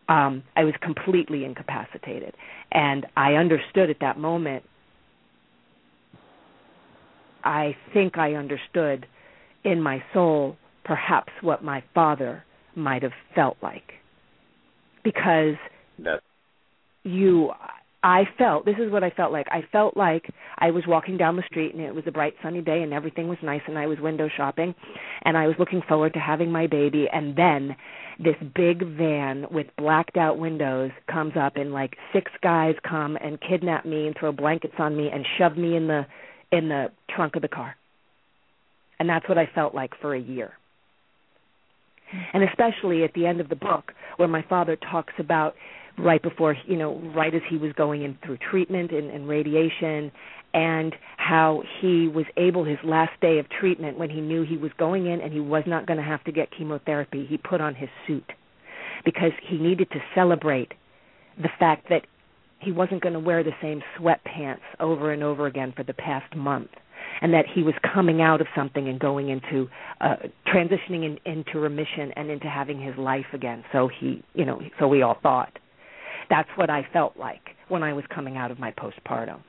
Um I was completely incapacitated and I understood at that moment I think I understood in my soul perhaps what my father might have felt like. Because that. you I felt this is what I felt like. I felt like I was walking down the street and it was a bright sunny day and everything was nice and I was window shopping and I was looking forward to having my baby and then this big van with blacked out windows comes up and like six guys come and kidnap me and throw blankets on me and shove me in the in the trunk of the car. And that's what I felt like for a year. And especially at the end of the book, where my father talks about right before, you know, right as he was going in through treatment and, and radiation, and how he was able, his last day of treatment, when he knew he was going in and he was not going to have to get chemotherapy, he put on his suit because he needed to celebrate the fact that he wasn't going to wear the same sweatpants over and over again for the past month and that he was coming out of something and going into uh transitioning in, into remission and into having his life again. So he you know so we all thought. That's what i felt like when i was coming out of my postpartum.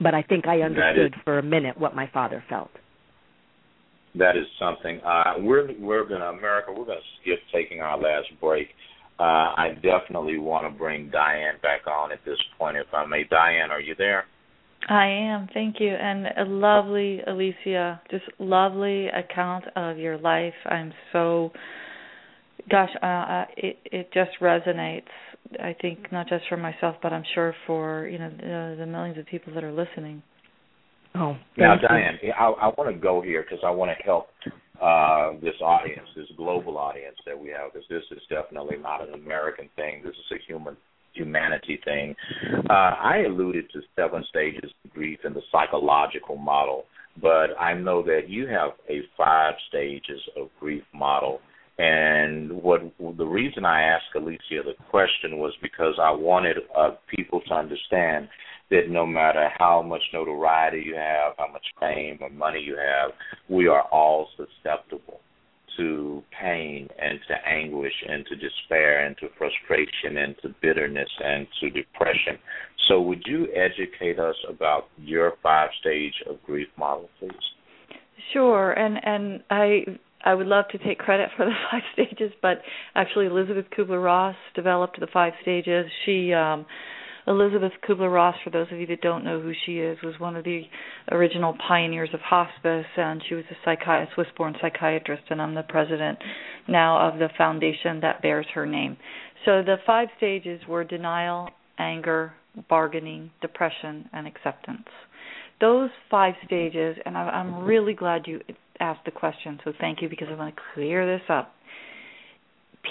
But i think i understood is, for a minute what my father felt. That is something. Uh we're we're going to america we're going to skip taking our last break uh, I definitely want to bring Dianne back on at this point, if I may. Dianne, are you there? I am. Thank you. And a lovely, Alicia, just lovely account of your life. I'm so, gosh, uh, uh, it it just resonates. I think not just for myself, but I'm sure for you know the, the millions of people that are listening. Oh, now, Dianne, I, I want to go here because I want to help uh, this audience, this global audience that we have, because this is definitely not an American thing. This is a human humanity thing. Uh, I alluded to seven stages of grief in the psychological model, but I know that you have a five stages of grief model. And what the reason I asked Alicia the question was because I wanted uh, people to understand that no matter how much notoriety you have, how much fame or money you have, we are all susceptible to pain and to anguish and to despair and to frustration and to bitterness and to depression. So, would you educate us about your five stage of grief model, please? Sure, and and I I would love to take credit for the [LAUGHS] five stages, but actually Elizabeth Kubler Ross developed the five stages. She um Elizabeth Kubler Ross, for those of you that don't know who she is, was one of the original pioneers of hospice, and she was a psychi- Swiss born psychiatrist, and I'm the president now of the foundation that bears her name. So the five stages were denial, anger, bargaining, depression, and acceptance. Those five stages, and I'm really glad you asked the question, so thank you because I want to clear this up.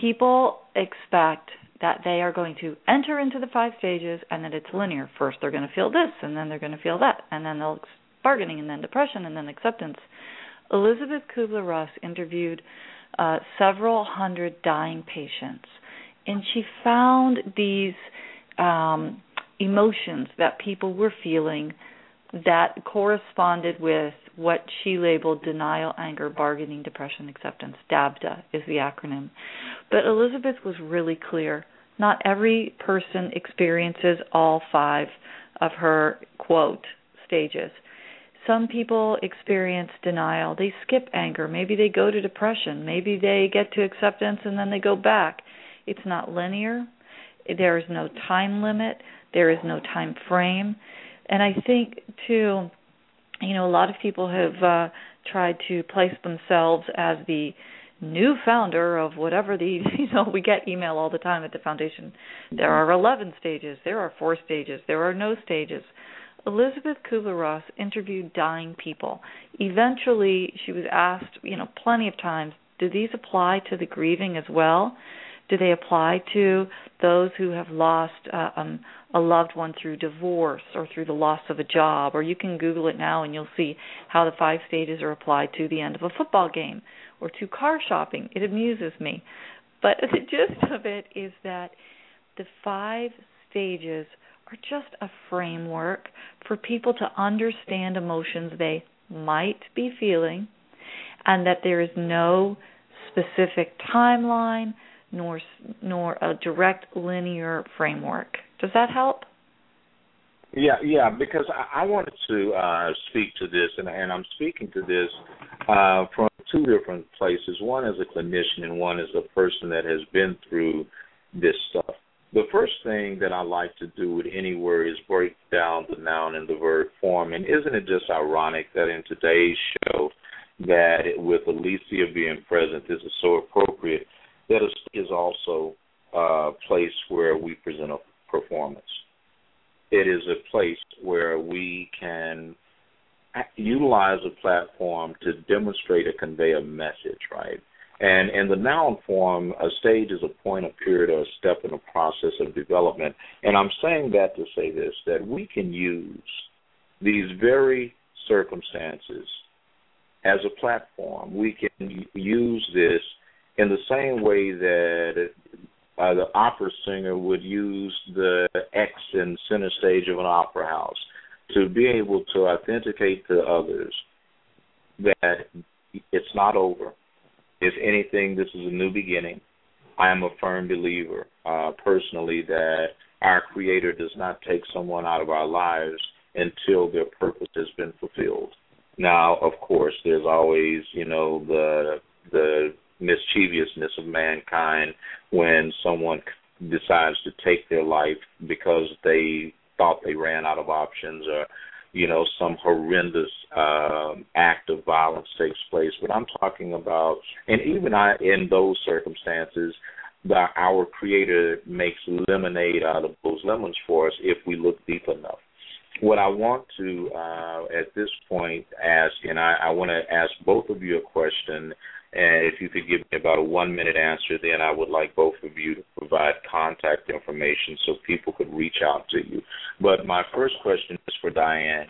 People expect that they are going to enter into the five stages and that it's linear. First, they're going to feel this, and then they're going to feel that, and then they'll bargaining, and then depression, and then acceptance. Elizabeth Kubler Ross interviewed uh, several hundred dying patients, and she found these um, emotions that people were feeling that corresponded with what she labeled denial, anger, bargaining, depression, acceptance. DABDA is the acronym. But Elisabeth was really clear. Not every person experiences all five of her quote stages. Some people experience denial. They skip anger. Maybe they go to depression. Maybe they get to acceptance and then they go back. It's not linear. There is no time limit. There is no time frame. And I think too, you know, a lot of people have uh, tried to place themselves as the new founder of whatever the [LAUGHS] you know we get email all the time at the foundation. There are 11 stages there are four stages there are no stages. Elisabeth Kubler-Ross interviewed dying people. Eventually she was asked you know plenty of times do these apply to the grieving as well? Do they apply to those who have lost uh, um, a loved one through divorce or through the loss of a job? Or you can Google it now and you'll see how the five stages are applied to the end of a football game or to car shopping. It amuses me. But [LAUGHS] the gist of it is that the five stages are just a framework for people to understand emotions they might be feeling and that there is no specific timeline nor nor a direct linear framework. Does that help? Yeah, yeah, because I, I wanted to uh, speak to this, and, and I'm speaking to this uh, from two different places. One as a clinician, and one as a person that has been through this stuff. The first thing that I like to do with any word is break down the noun and the verb form. And isn't it just ironic that in today's show, that with Alicia being present, this is so appropriate that is also a place where we present a performance. It is a place where we can utilize a platform to demonstrate or convey a message, right? And in the noun form, a stage is a point, a period, or a step in a process of development. And I'm saying that to say this that we can use these very circumstances as a platform. We can use this in the same way that uh, the opera singer would use the X and center stage of an opera house to be able to authenticate to others that it's not over. If anything, this is a new beginning. I am a firm believer, uh, personally, that our Creator does not take someone out of our lives until their purpose has been fulfilled. Now, of course, there's always, you know, the the mischievousness of mankind when someone decides to take their life because they thought they ran out of options or you know some horrendous um act of violence takes place. But i'm talking about and even I, in those circumstances that our creator makes lemonade out of those lemons for us if we look deep enough. What i want to uh at this point ask and i, I want to ask both of you a question and if you could give me about a one minute answer, then I would like both of you to provide contact information so people could reach out to you. But my first question is for Dianne.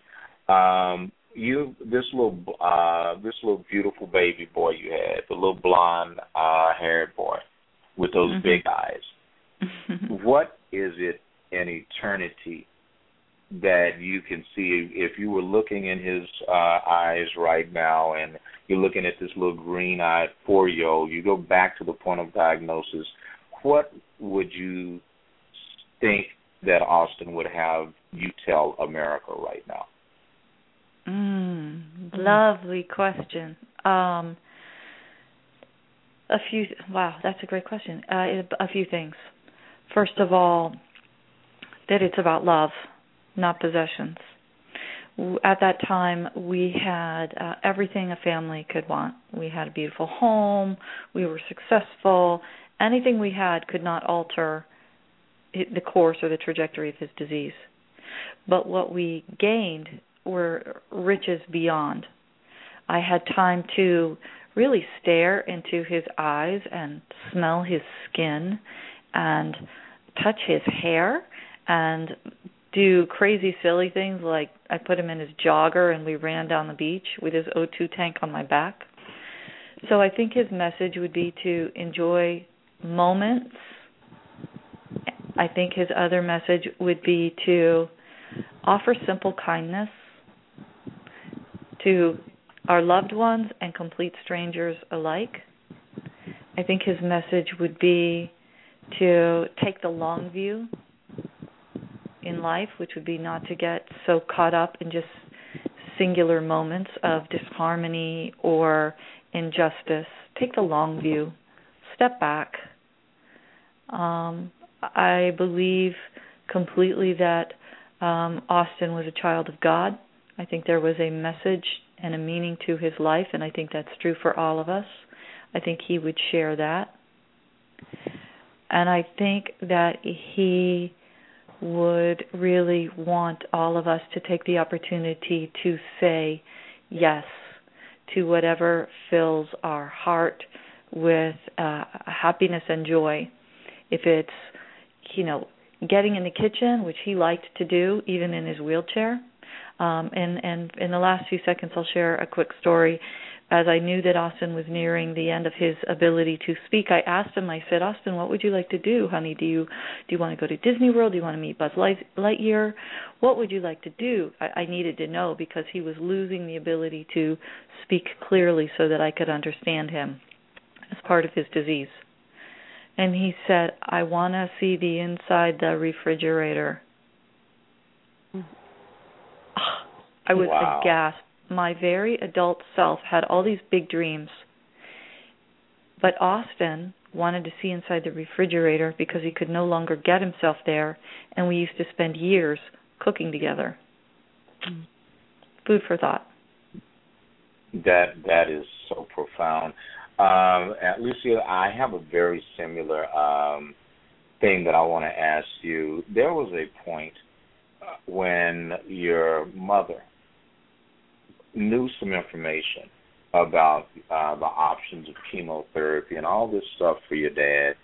Um, you this little uh this little beautiful baby boy you had, the little blonde uh haired boy with those mm-hmm. big eyes. [LAUGHS] what is it in eternity that you can see if you were looking in his uh, eyes right now and you're looking at this little green eyed four year old, you go back to the point of diagnosis, what would you think that Austin would have you tell America right now? Mm, lovely question. Um, a few. Wow, that's a great question. Uh, a few things. First of all, that it's about love not possessions. At that time, we had uh, everything a family could want. We had a beautiful home, we were successful. Anything we had could not alter the course or the trajectory of his disease. But what we gained were riches beyond. I had time to really stare into his eyes and smell his skin and touch his hair and do crazy silly things like I put him in his jogger and we ran down the beach with his O2 tank on my back. So I think his message would be to enjoy moments. I think his other message would be to offer simple kindness to our loved ones and complete strangers alike. I think his message would be to take the long view in life, which would be not to get so caught up in just singular moments of disharmony or injustice. Take the long view, step back. Um, I believe completely that um, Austin was a child of God. I think there was a message and a meaning to his life, and I think that's true for all of us. I think he would share that. And I think that he would really want all of us to take the opportunity to say yes to whatever fills our heart with uh, happiness and joy. If it's, you know, getting in the kitchen, which he liked to do even in his wheelchair. Um, and and in the last few seconds, I'll share a quick story as I knew that Austin was nearing the end of his ability to speak, I asked him. I said, "Austin, what would you like to do, honey? Do you do you want to go to Disney World? Do you want to meet Buzz Lightyear? What would you like to do?" I, I needed to know because he was losing the ability to speak clearly, so that I could understand him as part of his disease. And he said, "I want to see the inside the refrigerator." Mm. I was wow. aghast my very adult self had all these big dreams. But Austin wanted to see inside the refrigerator because he could no longer get himself there, and we used to spend years cooking together. Mm. Food for thought. That that is so profound. Um, Lucia, I have a very similar um, thing that I want to ask you. There was a point uh, when your mother knew some information about uh, the options of chemotherapy and all this stuff for your dad,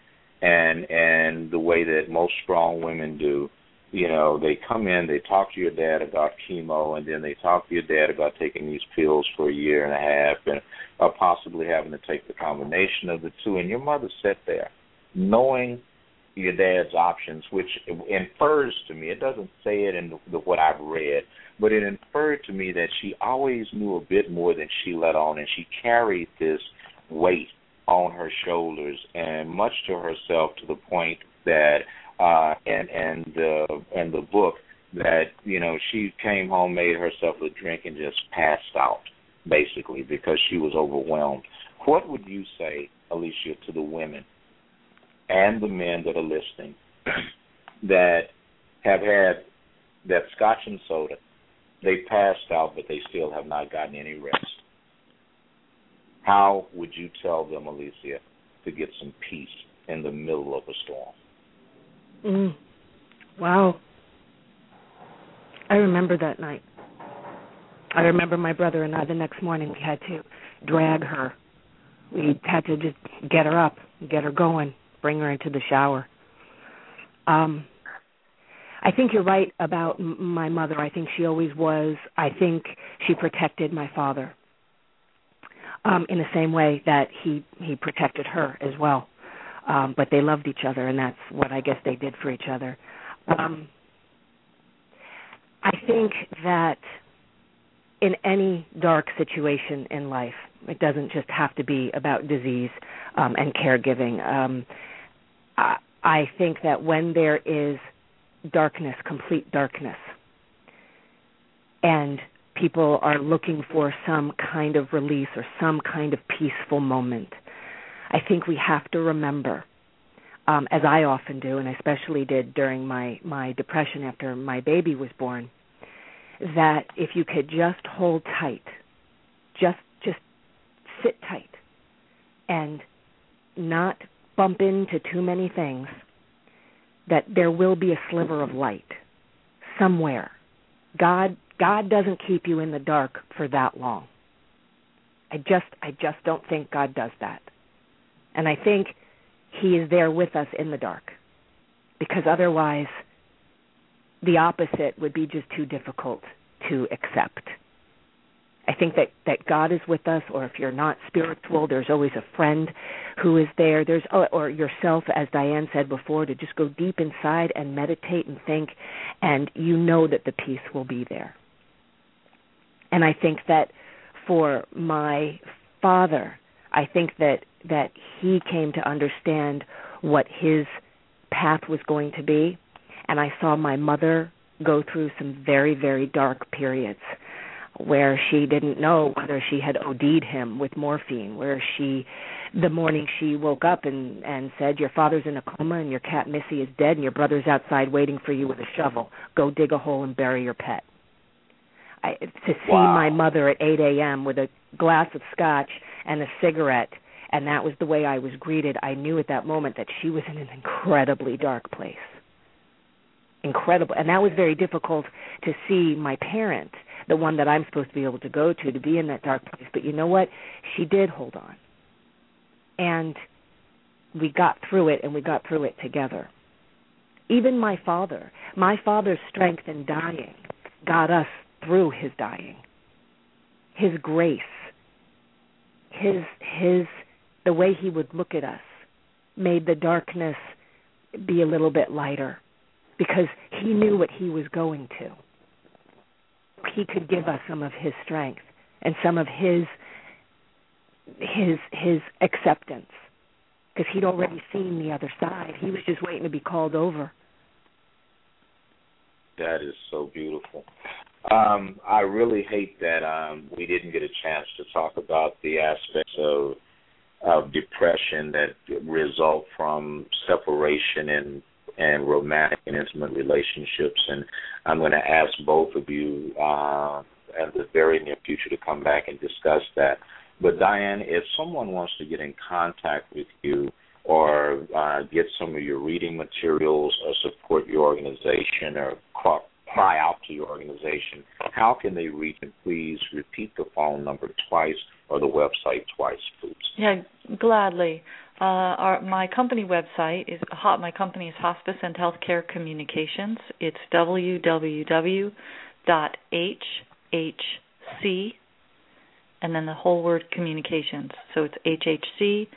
and and the way that most strong women do. You know, they come in, they talk to your dad about chemo, and then they talk to your dad about taking these pills for a year and a half, and uh, possibly having to take the combination of the two. And your mother sat there, knowing your dad's options, which infers to me, it doesn't say it in the, the, what I've read, but it inferred to me that she always knew a bit more than she let on, and she carried this weight on her shoulders, and much to herself, to the point that, uh, and and the and the book that you know she came home, made herself a drink, and just passed out, basically because she was overwhelmed. What would you say, Alicia, to the women and the men that are listening [CLEARS THROAT] that have had that scotch and soda they passed out, but they still have not gotten any rest. How would you tell them, Alicia, to get some peace in the middle of a storm? Mm. Wow. I remember that night. I remember my brother and I the next morning we had to drag her. We had to just get her up, get her going, bring her into the shower. Um I think you're right about my mother. I think she always was. I think she protected my father um, in the same way that he he protected her as well. Um, but they loved each other, and that's what I guess they did for each other. Um, I think that in any dark situation in life, it doesn't just have to be about disease um, and caregiving. Um, I, think that when there is darkness, complete darkness. And people are looking for some kind of release or some kind of peaceful moment. I think we have to remember, um, as I often do, and I especially did during my, my depression after my baby was born, that if you could just hold tight, just just sit tight, and not bump into too many things, that there will be a sliver of light somewhere. God God doesn't keep you in the dark for that long. I just I just don't think God does that. And I think he is there with us in the dark. Because otherwise the opposite would be just too difficult to accept. I think that that God is with us, or if you're not spiritual, there's always a friend who is there. There's oh, or yourself, as Dianne said before, to just go deep inside and meditate and think, and you know that the peace will be there. And I think that for my father, I think that that he came to understand what his path was going to be, and I saw my mother go through some very very dark periods where she didn't know whether she had OD'd him with morphine, where she the morning she woke up and and said your father's in a coma and your cat Missy is dead and your brother's outside waiting for you with a shovel. Go dig a hole and bury your pet. I to see wow. my mother at 8 a.m. with a glass of scotch and a cigarette and that was the way I was greeted. I knew at that moment that she was in an incredibly dark place. Incredible. And that was very difficult to see my parent the one that I'm supposed to be able to go to to be in that dark place. But you know what? She did hold on. And we got through it and we got through it together. Even my father, my father's strength in dying got us through his dying. His grace, his his the way he would look at us made the darkness be a little bit lighter because he knew what he was going to he could give us some of his strength and some of his his his acceptance because he'd already seen the other side. He was just waiting to be called over. That is so beautiful. Um, I really hate that um, we didn't get a chance to talk about the aspects of of depression that result from separation and and romantic and intimate relationships. And I'm going to ask both of you uh, in the very near future to come back and discuss that. But Dianne, if someone wants to get in contact with you or uh, get some of your reading materials or support your organization or cry out to your organization, how can they reach? And please repeat the phone number twice or the website twice, please. Yeah, gladly. Uh, our, my company website is my company is Hospice and Healthcare Communications. It's www.hhc and then the whole word communications. So it's hhc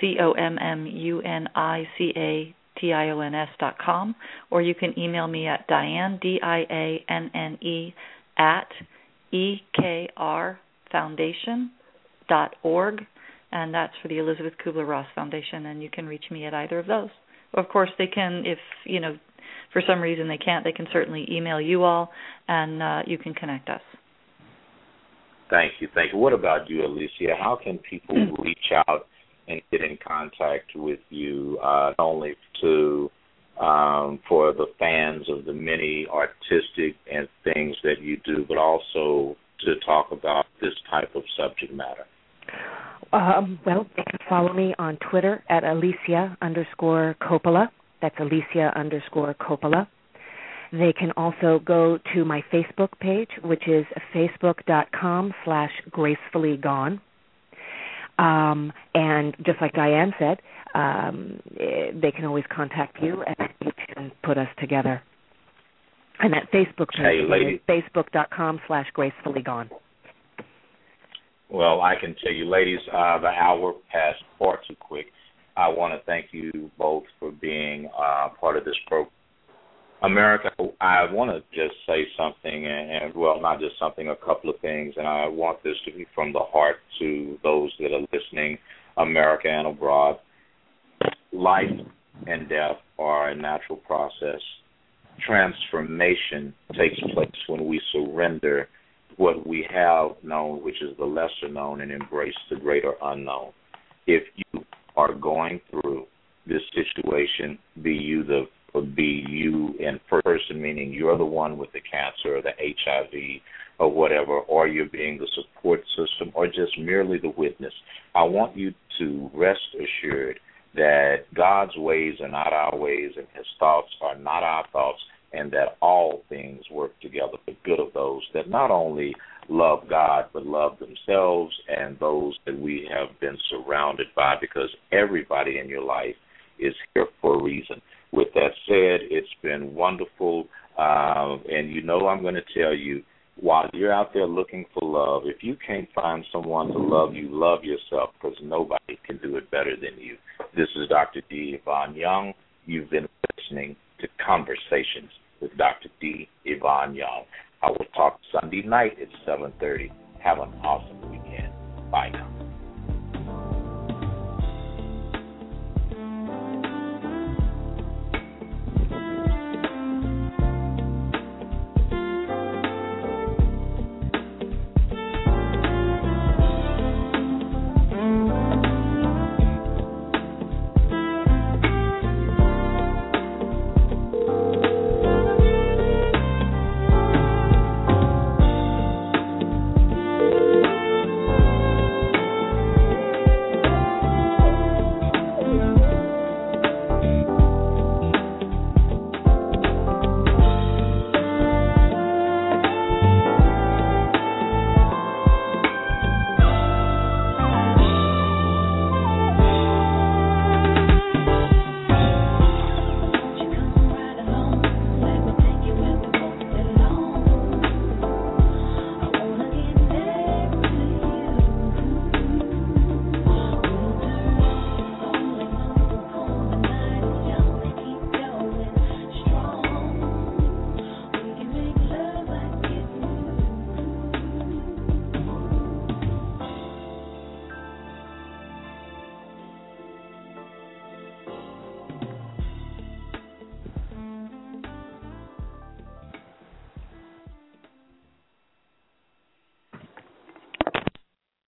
c o m m u n i c a t i o n s dot com, or you can email me at Dianne d i a n n e at e k r foundation dot org and that's for the Elizabeth Kubler Ross Foundation. And you can reach me at either of those. Of course, they can if you know for some reason they can't. They can certainly email you all, and uh, you can connect us. Thank you, thank you. What about you, Alicia? How can people mm. reach out and get in contact with you, uh, not only to um, for the fans of the many artistic and things that you do, but also to talk about this type of subject matter? Um, well, they can follow me on Twitter at Alicia underscore Coppola. That's Alicia underscore Coppola. They can also go to my Facebook page, which is facebook.com slash gracefully gone. Um, and just like Dianne said, um, they can always contact you and you can put us together. And that Facebook page hey, is facebook.com slash gracefully gone. Well, I can tell you, ladies, uh, the hour passed far too quick. I want to thank you both for being uh, part of this program. America, I want to just say something, and, and well, not just something, a couple of things, and I want this to be from the heart to those that are listening, America and abroad. Life and death are a natural process. Transformation takes place when we surrender what we have known, which is the lesser known, and embrace the greater unknown. If you are going through this situation, be you the be you in person, meaning you're the one with the cancer or the HIV or whatever, or you're being the support system or just merely the witness. I want you to rest assured that God's ways are not our ways and his thoughts are not our thoughts and that all things work together for good of those that not only love God but love themselves and those that we have been surrounded by because everybody in your life is here for a reason. With that said, it's been wonderful. Uh, and you know, I'm going to tell you, while you're out there looking for love, if you can't find someone to love you, love yourself because nobody can do it better than you. This is Dr. D. Yvonne Young. You've been listening to Conversations with Dr. D. Yvonne Young. I will talk Sunday night at 7:30. Have an awesome weekend. Bye now.